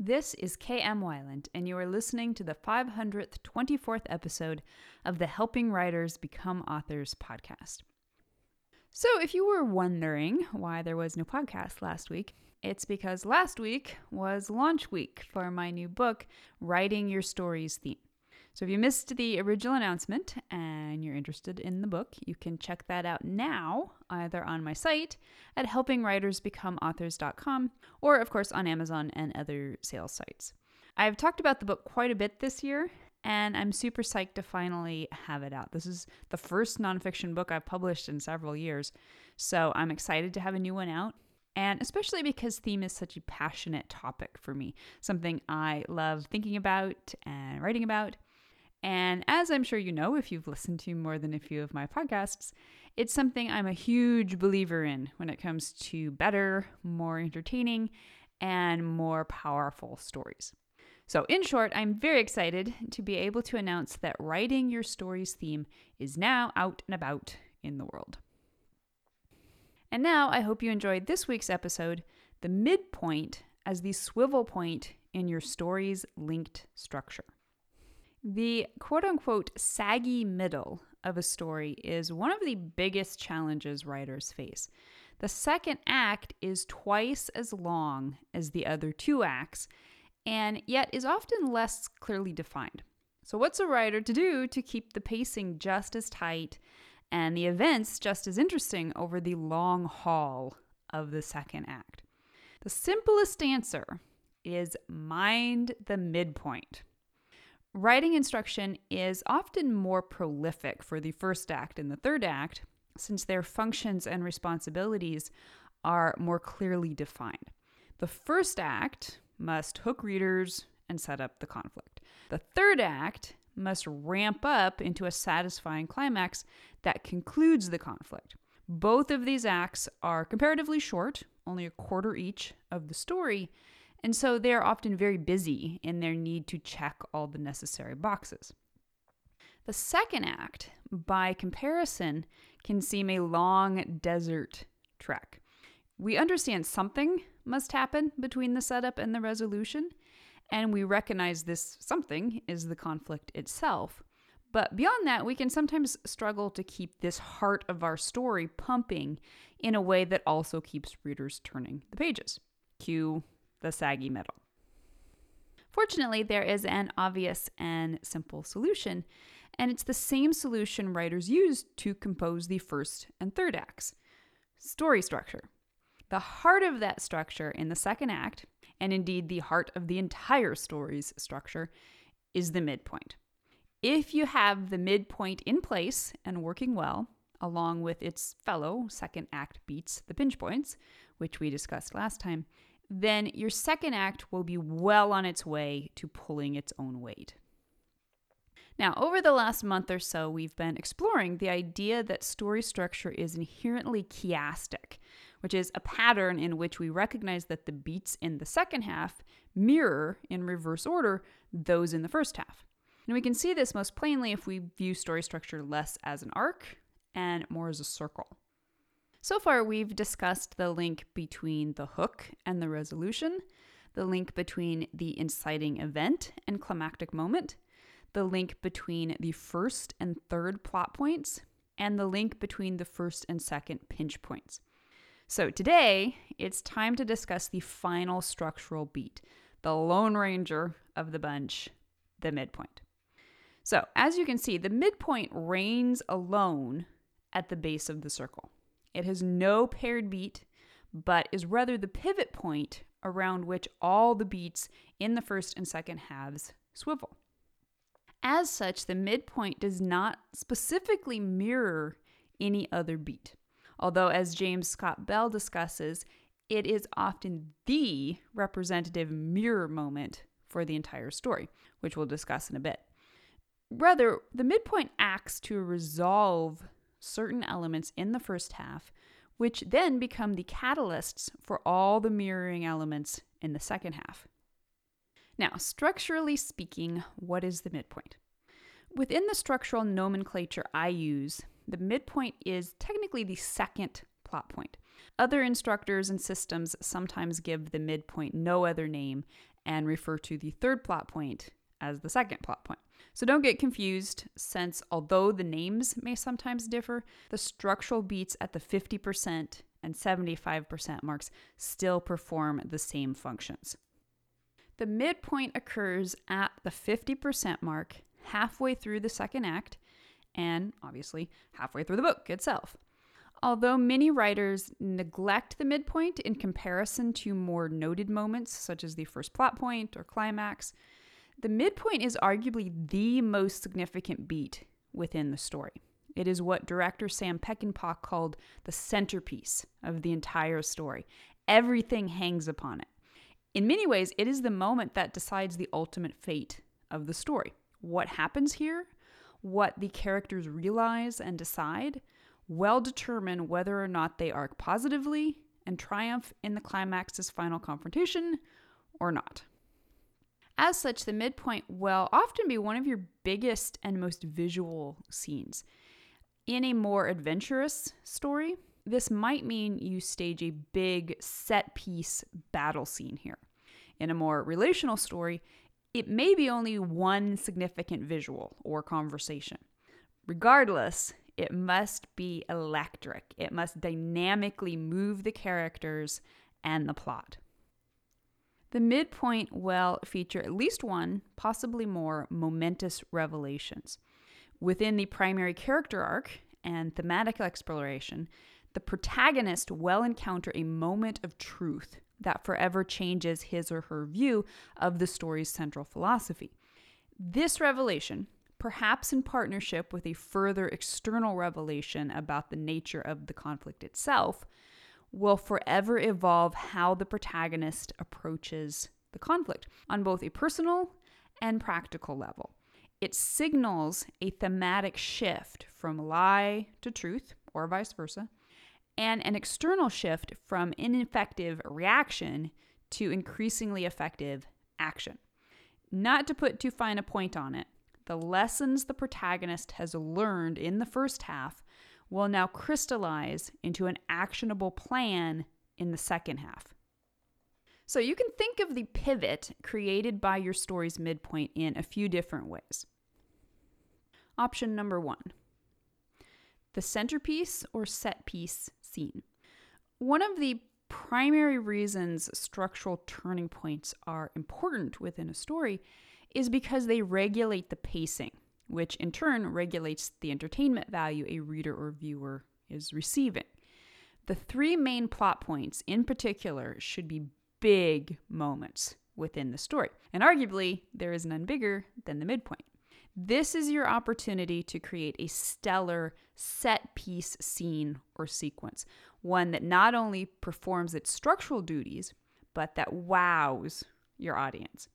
This is KM Weiland, and you are listening to the 524th episode of the Helping Writers Become Authors podcast. So, if you were wondering why there was no podcast last week, it's because last week was launch week for my new book, Writing Your Stories Theme. So, if you missed the original announcement and you're interested in the book, you can check that out now, either on my site at helpingwritersbecomeauthors.com or, of course, on Amazon and other sales sites. I've talked about the book quite a bit this year, and I'm super psyched to finally have it out. This is the first nonfiction book I've published in several years, so I'm excited to have a new one out. And especially because theme is such a passionate topic for me, something I love thinking about and writing about. And as I'm sure you know, if you've listened to more than a few of my podcasts, it's something I'm a huge believer in when it comes to better, more entertaining, and more powerful stories. So, in short, I'm very excited to be able to announce that Writing Your Stories theme is now out and about in the world. And now I hope you enjoyed this week's episode, the midpoint as the swivel point in your story's linked structure. The quote unquote saggy middle of a story is one of the biggest challenges writers face. The second act is twice as long as the other two acts, and yet is often less clearly defined. So, what's a writer to do to keep the pacing just as tight and the events just as interesting over the long haul of the second act? The simplest answer is mind the midpoint. Writing instruction is often more prolific for the first act and the third act, since their functions and responsibilities are more clearly defined. The first act must hook readers and set up the conflict. The third act must ramp up into a satisfying climax that concludes the conflict. Both of these acts are comparatively short, only a quarter each of the story, and so they are often very busy in their need to check all the necessary boxes. The second act, by comparison, can seem a long desert trek. We understand something must happen between the setup and the resolution, and we recognize this something is the conflict itself. But beyond that, we can sometimes struggle to keep this heart of our story pumping in a way that also keeps readers turning the pages. Cue the saggy middle. Fortunately, there is an obvious and simple solution, and it's the same solution writers use to compose the first and third acts story structure. The heart of that structure in the second act, and indeed the heart of the entire story's structure, is the midpoint. If you have the midpoint in place and working well, along with its fellow second act beats, the pinch points, which we discussed last time, then your second act will be well on its way to pulling its own weight. Now, over the last month or so, we've been exploring the idea that story structure is inherently chiastic, which is a pattern in which we recognize that the beats in the second half mirror, in reverse order, those in the first half. And we can see this most plainly if we view story structure less as an arc and more as a circle. So far, we've discussed the link between the hook and the resolution, the link between the inciting event and climactic moment, the link between the first and third plot points, and the link between the first and second pinch points. So today, it's time to discuss the final structural beat, the Lone Ranger of the bunch, the midpoint. So, as you can see, the midpoint reigns alone at the base of the circle. It has no paired beat, but is rather the pivot point around which all the beats in the first and second halves swivel. As such, the midpoint does not specifically mirror any other beat. Although, as James Scott Bell discusses, it is often the representative mirror moment for the entire story, which we'll discuss in a bit. Rather, the midpoint acts to resolve certain elements in the first half, which then become the catalysts for all the mirroring elements in the second half. Now, structurally speaking, what is the midpoint? Within the structural nomenclature I use, the midpoint is technically the second plot point. Other instructors and systems sometimes give the midpoint no other name, and refer to the third plot point as the second plot point. So don't get confused, since although the names may sometimes differ, the structural beats at the 50% and 75% marks still perform the same functions. The midpoint occurs at the 50% mark, halfway through the second act, and obviously halfway through the book itself. Although many writers neglect the midpoint in comparison to more noted moments, such as the first plot point or climax, the midpoint is arguably the most significant beat within the story. It is what director Sam Peckinpah called the centerpiece of the entire story. Everything hangs upon it. In many ways, it is the moment that decides the ultimate fate of the story. What happens here, what the characters realize and decide, well determine whether or not they arc positively and triumph in the climax's final confrontation or not. As such, the midpoint will often be one of your biggest and most visual scenes. In a more adventurous story, this might mean you stage a big set piece battle scene here. In a more relational story, it may be only one significant visual or conversation. Regardless, it must be electric. It must dynamically move the characters and the plot. The midpoint will feature at least one, possibly more, momentous revelations. Within the primary character arc and thematic exploration, the protagonist will encounter a moment of truth that forever changes his or her view of the story's central philosophy. This revelation, perhaps in partnership with a further external revelation about the nature of the conflict itself, will forever evolve how the protagonist approaches the conflict on both a personal and practical level. It signals a thematic shift from lie to truth, or vice versa, and an external shift from ineffective reaction to increasingly effective action. Not to put too fine a point on it, the lessons the protagonist has learned in the first half will now crystallize into an actionable plan in the second half. So you can think of the pivot created by your story's midpoint in a few different ways. Option number one the centerpiece or set piece scene. One of the primary reasons structural turning points are important within a story is because they regulate the pacing which in turn regulates the entertainment value a reader or viewer is receiving. The three main plot points in particular should be big moments within the story, and arguably, there is none bigger than the midpoint. This is your opportunity to create a stellar set piece scene or sequence, one that not only performs its structural duties, but that wows your audience.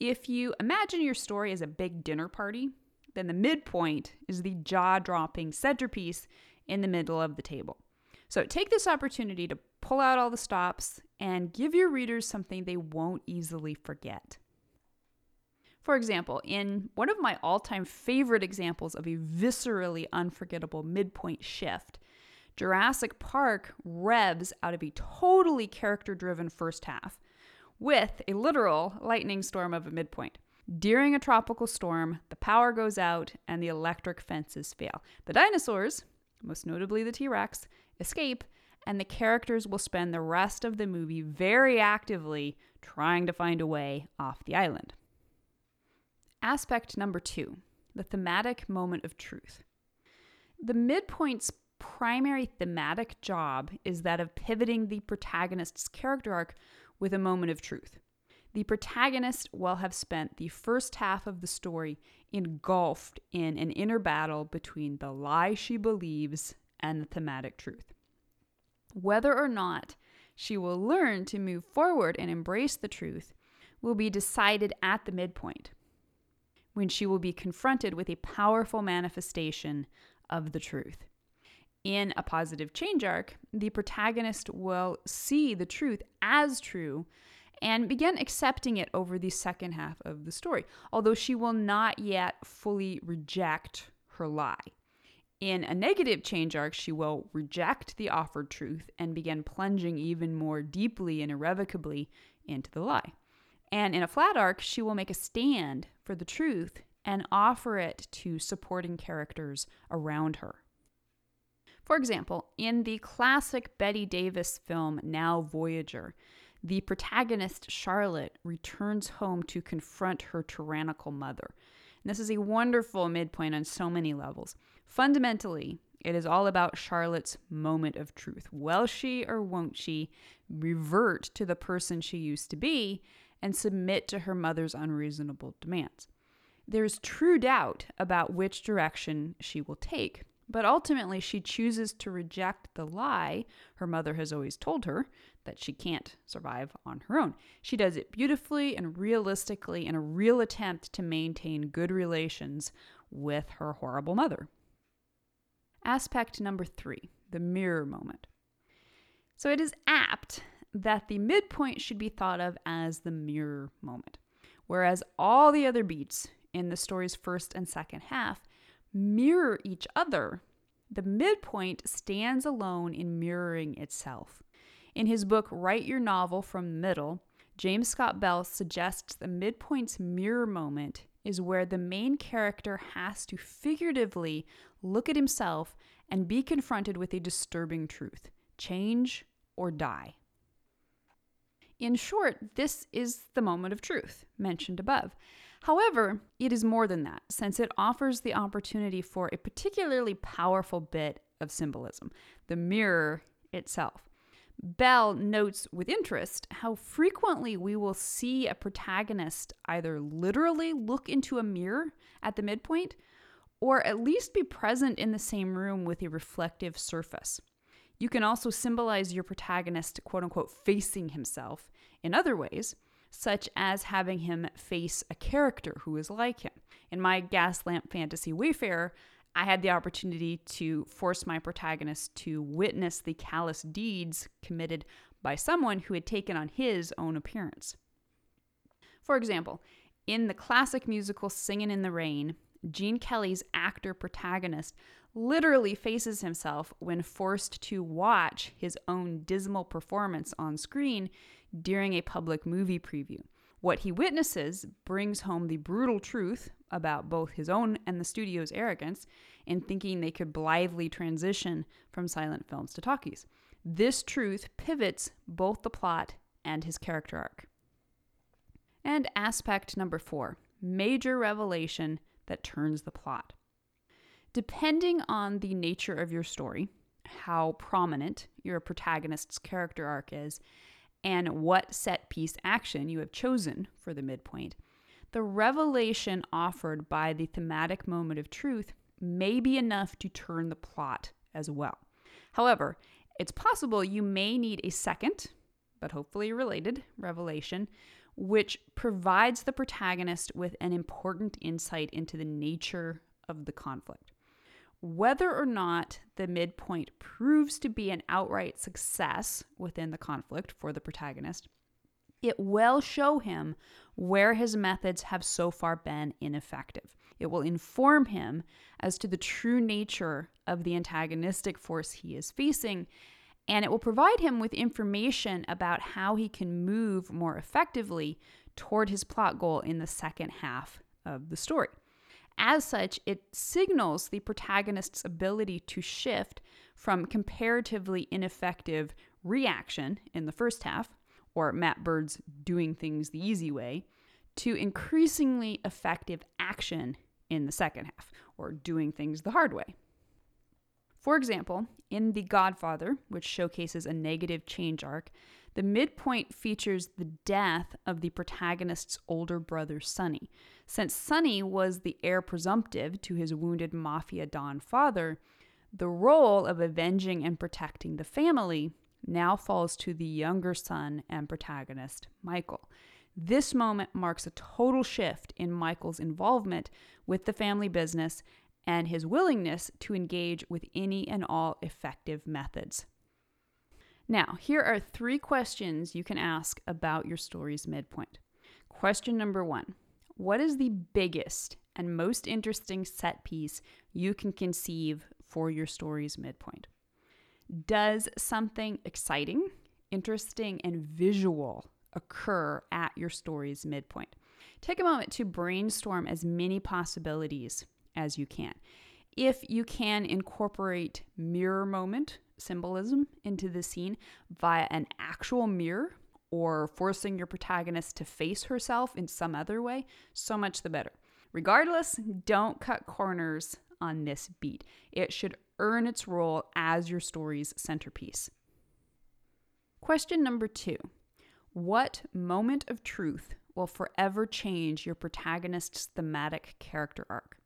If you imagine your story as a big dinner party, then the midpoint is the jaw dropping centerpiece in the middle of the table. So take this opportunity to pull out all the stops and give your readers something they won't easily forget. For example, in one of my all time favorite examples of a viscerally unforgettable midpoint shift, Jurassic Park revs out of a totally character driven first half with a literal lightning storm of a midpoint. During a tropical storm, the power goes out and the electric fences fail. The dinosaurs, most notably the T Rex, escape, and the characters will spend the rest of the movie very actively trying to find a way off the island. Aspect number two the thematic moment of truth. The midpoint's primary thematic job is that of pivoting the protagonist's character arc with a moment of truth the protagonist will have spent the first half of the story engulfed in an inner battle between the lie she believes and the thematic truth. Whether or not she will learn to move forward and embrace the truth will be decided at the midpoint, when she will be confronted with a powerful manifestation of the truth. In a positive change arc, the protagonist will see the truth as true and begin accepting it over the second half of the story, although she will not yet fully reject her lie. In a negative change arc, she will reject the offered truth and begin plunging even more deeply and irrevocably into the lie. And in a flat arc, she will make a stand for the truth and offer it to supporting characters around her. For example, in the classic Bette Davis film Now Voyager, the protagonist, Charlotte, returns home to confront her tyrannical mother. And this is a wonderful midpoint on so many levels. Fundamentally, it is all about Charlotte's moment of truth. Will she or won't she revert to the person she used to be and submit to her mother's unreasonable demands? There's true doubt about which direction she will take, but ultimately she chooses to reject the lie her mother has always told her that she can't survive on her own. She does it beautifully and realistically in a real attempt to maintain good relations with her horrible mother. Aspect number three the mirror moment. So it is apt that the midpoint should be thought of as the mirror moment, whereas all the other beats in the story's first and second half mirror each other. The midpoint stands alone in mirroring itself. In his book, Write Your Novel from the Middle, James Scott Bell suggests the midpoint's mirror moment is where the main character has to figuratively look at himself and be confronted with a disturbing truth change or die. In short, this is the moment of truth mentioned above. However, it is more than that, since it offers the opportunity for a particularly powerful bit of symbolism the mirror itself. Bell notes with interest how frequently we will see a protagonist either literally look into a mirror at the midpoint or at least be present in the same room with a reflective surface. You can also symbolize your protagonist, quote unquote, facing himself in other ways, such as having him face a character who is like him. In my Gaslamp Fantasy Wayfarer, I had the opportunity to force my protagonist to witness the callous deeds committed by someone who had taken on his own appearance. For example, in the classic musical Singin' in the Rain, Gene Kelly's actor protagonist literally faces himself when forced to watch his own dismal performance on screen during a public movie preview. What he witnesses brings home the brutal truth about both his own and the studio's arrogance in thinking they could blithely transition from silent films to talkies. This truth pivots both the plot and his character arc. And aspect number four major revelation that turns the plot. Depending on the nature of your story, how prominent your protagonist's character arc is, and what set piece action you have chosen for the midpoint, the revelation offered by the thematic moment of truth may be enough to turn the plot as well. However, it's possible you may need a second, but hopefully related, revelation, which provides the protagonist with an important insight into the nature of the conflict. Whether or not the midpoint proves to be an outright success within the conflict for the protagonist, it will show him where his methods have so far been ineffective. It will inform him as to the true nature of the antagonistic force he is facing, and it will provide him with information about how he can move more effectively toward his plot goal in the second half of the story. As such, it signals the protagonist's ability to shift from comparatively ineffective reaction in the first half, or Matt Bird's doing things the easy way, to increasingly effective action in the second half, or doing things the hard way. For example, in The Godfather, which showcases a negative change arc, the midpoint features the death of the protagonist's older brother, Sonny. Since Sonny was the heir presumptive to his wounded mafia Don father, the role of avenging and protecting the family now falls to the younger son and protagonist, Michael. This moment marks a total shift in Michael's involvement with the family business and his willingness to engage with any and all effective methods. Now, here are three questions you can ask about your story's midpoint. Question number one What is the biggest and most interesting set piece you can conceive for your story's midpoint? Does something exciting, interesting, and visual occur at your story's midpoint. Take a moment to brainstorm as many possibilities as you can. If you can incorporate mirror moment symbolism into the scene via an actual mirror or forcing your protagonist to face herself in some other way, so much the better. Regardless, don't cut corners on this beat. It should earn its role as your story's centerpiece. Question number two What moment of truth will forever change your protagonist's thematic character arc?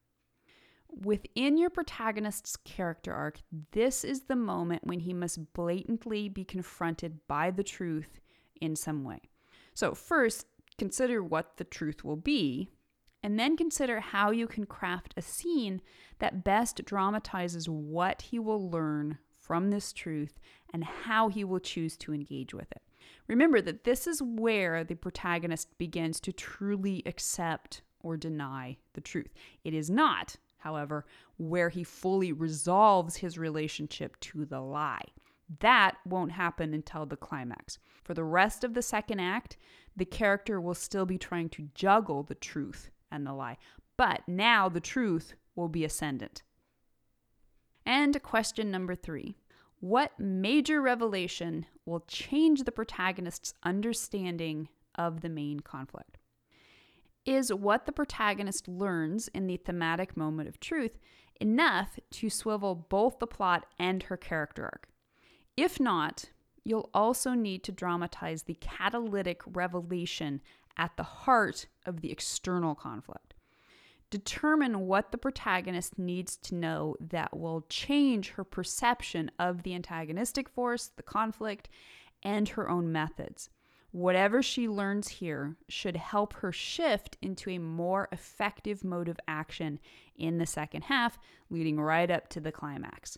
Within your protagonist's character arc, this is the moment when he must blatantly be confronted by the truth in some way. So, first, consider what the truth will be, and then consider how you can craft a scene that best dramatizes what he will learn from this truth and how he will choose to engage with it. Remember that this is where the protagonist begins to truly accept or deny the truth. It is not, however, where he fully resolves his relationship to the lie. That won't happen until the climax. For the rest of the second act, the character will still be trying to juggle the truth and the lie, but now the truth will be ascendant. And question number three What major revelation will change the protagonist's understanding of the main conflict? Is what the protagonist learns in the thematic moment of truth enough to swivel both the plot and her character arc? If not, you'll also need to dramatize the catalytic revelation at the heart of the external conflict. Determine what the protagonist needs to know that will change her perception of the antagonistic force, the conflict, and her own methods. Whatever she learns here should help her shift into a more effective mode of action in the second half, leading right up to the climax.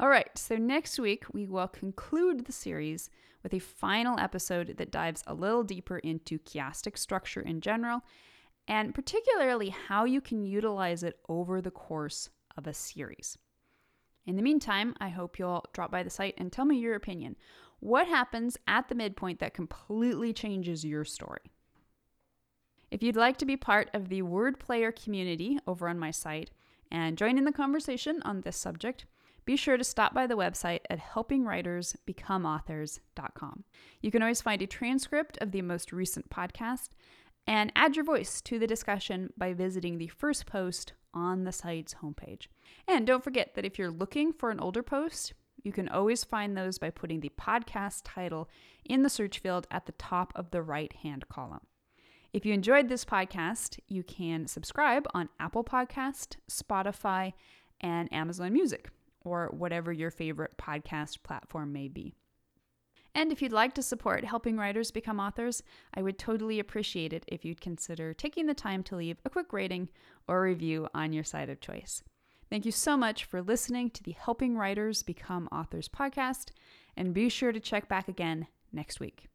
All right, so next week we will conclude the series with a final episode that dives a little deeper into chiastic structure in general, and particularly how you can utilize it over the course of a series. In the meantime, I hope you'll drop by the site and tell me your opinion. What happens at the midpoint that completely changes your story? If you'd like to be part of the word player community over on my site and join in the conversation on this subject, be sure to stop by the website at helpingwritersbecomeauthors.com. You can always find a transcript of the most recent podcast and add your voice to the discussion by visiting the first post on the site's homepage. And don't forget that if you're looking for an older post, you can always find those by putting the podcast title in the search field at the top of the right hand column. If you enjoyed this podcast, you can subscribe on Apple Podcast, Spotify, and Amazon Music or whatever your favorite podcast platform may be. And if you'd like to support helping writers become authors, I would totally appreciate it if you'd consider taking the time to leave a quick rating or review on your site of choice. Thank you so much for listening to the Helping Writers Become Authors podcast, and be sure to check back again next week.